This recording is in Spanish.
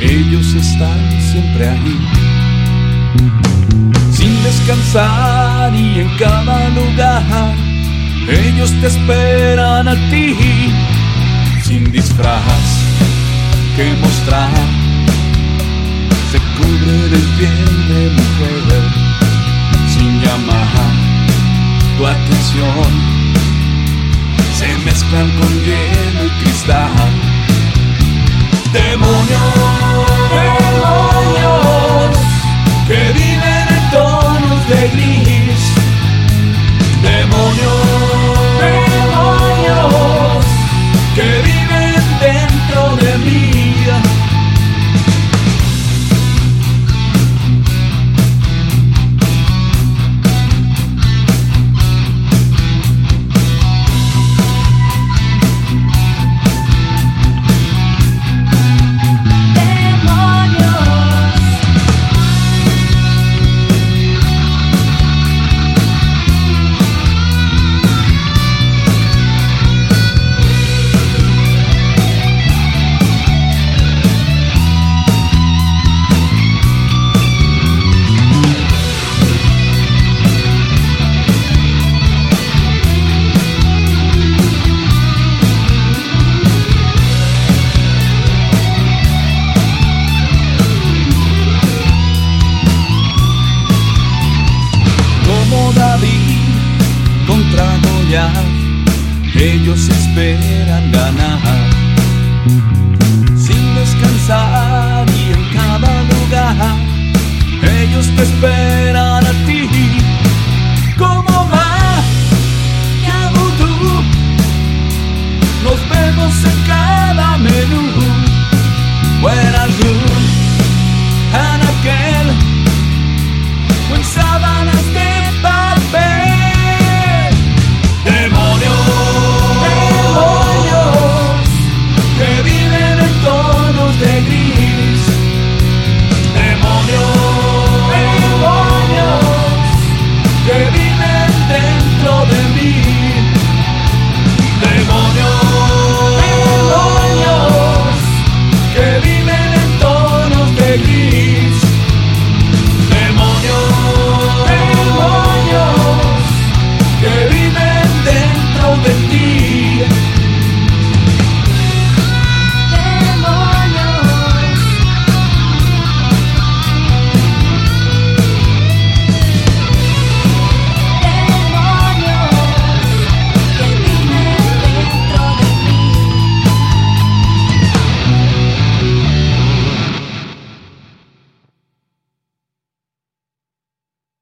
ellos están siempre ahí. Sin descansar y en cada lugar, ellos te esperan a ti. Sin disfraz que mostrar, se cubre el piel de mujer. Sin llamar tu atención, se mezclan con hielo y cristal. デモニョ ellos esperan ganar. Sin descansar y en cada lugar, ellos te esperan.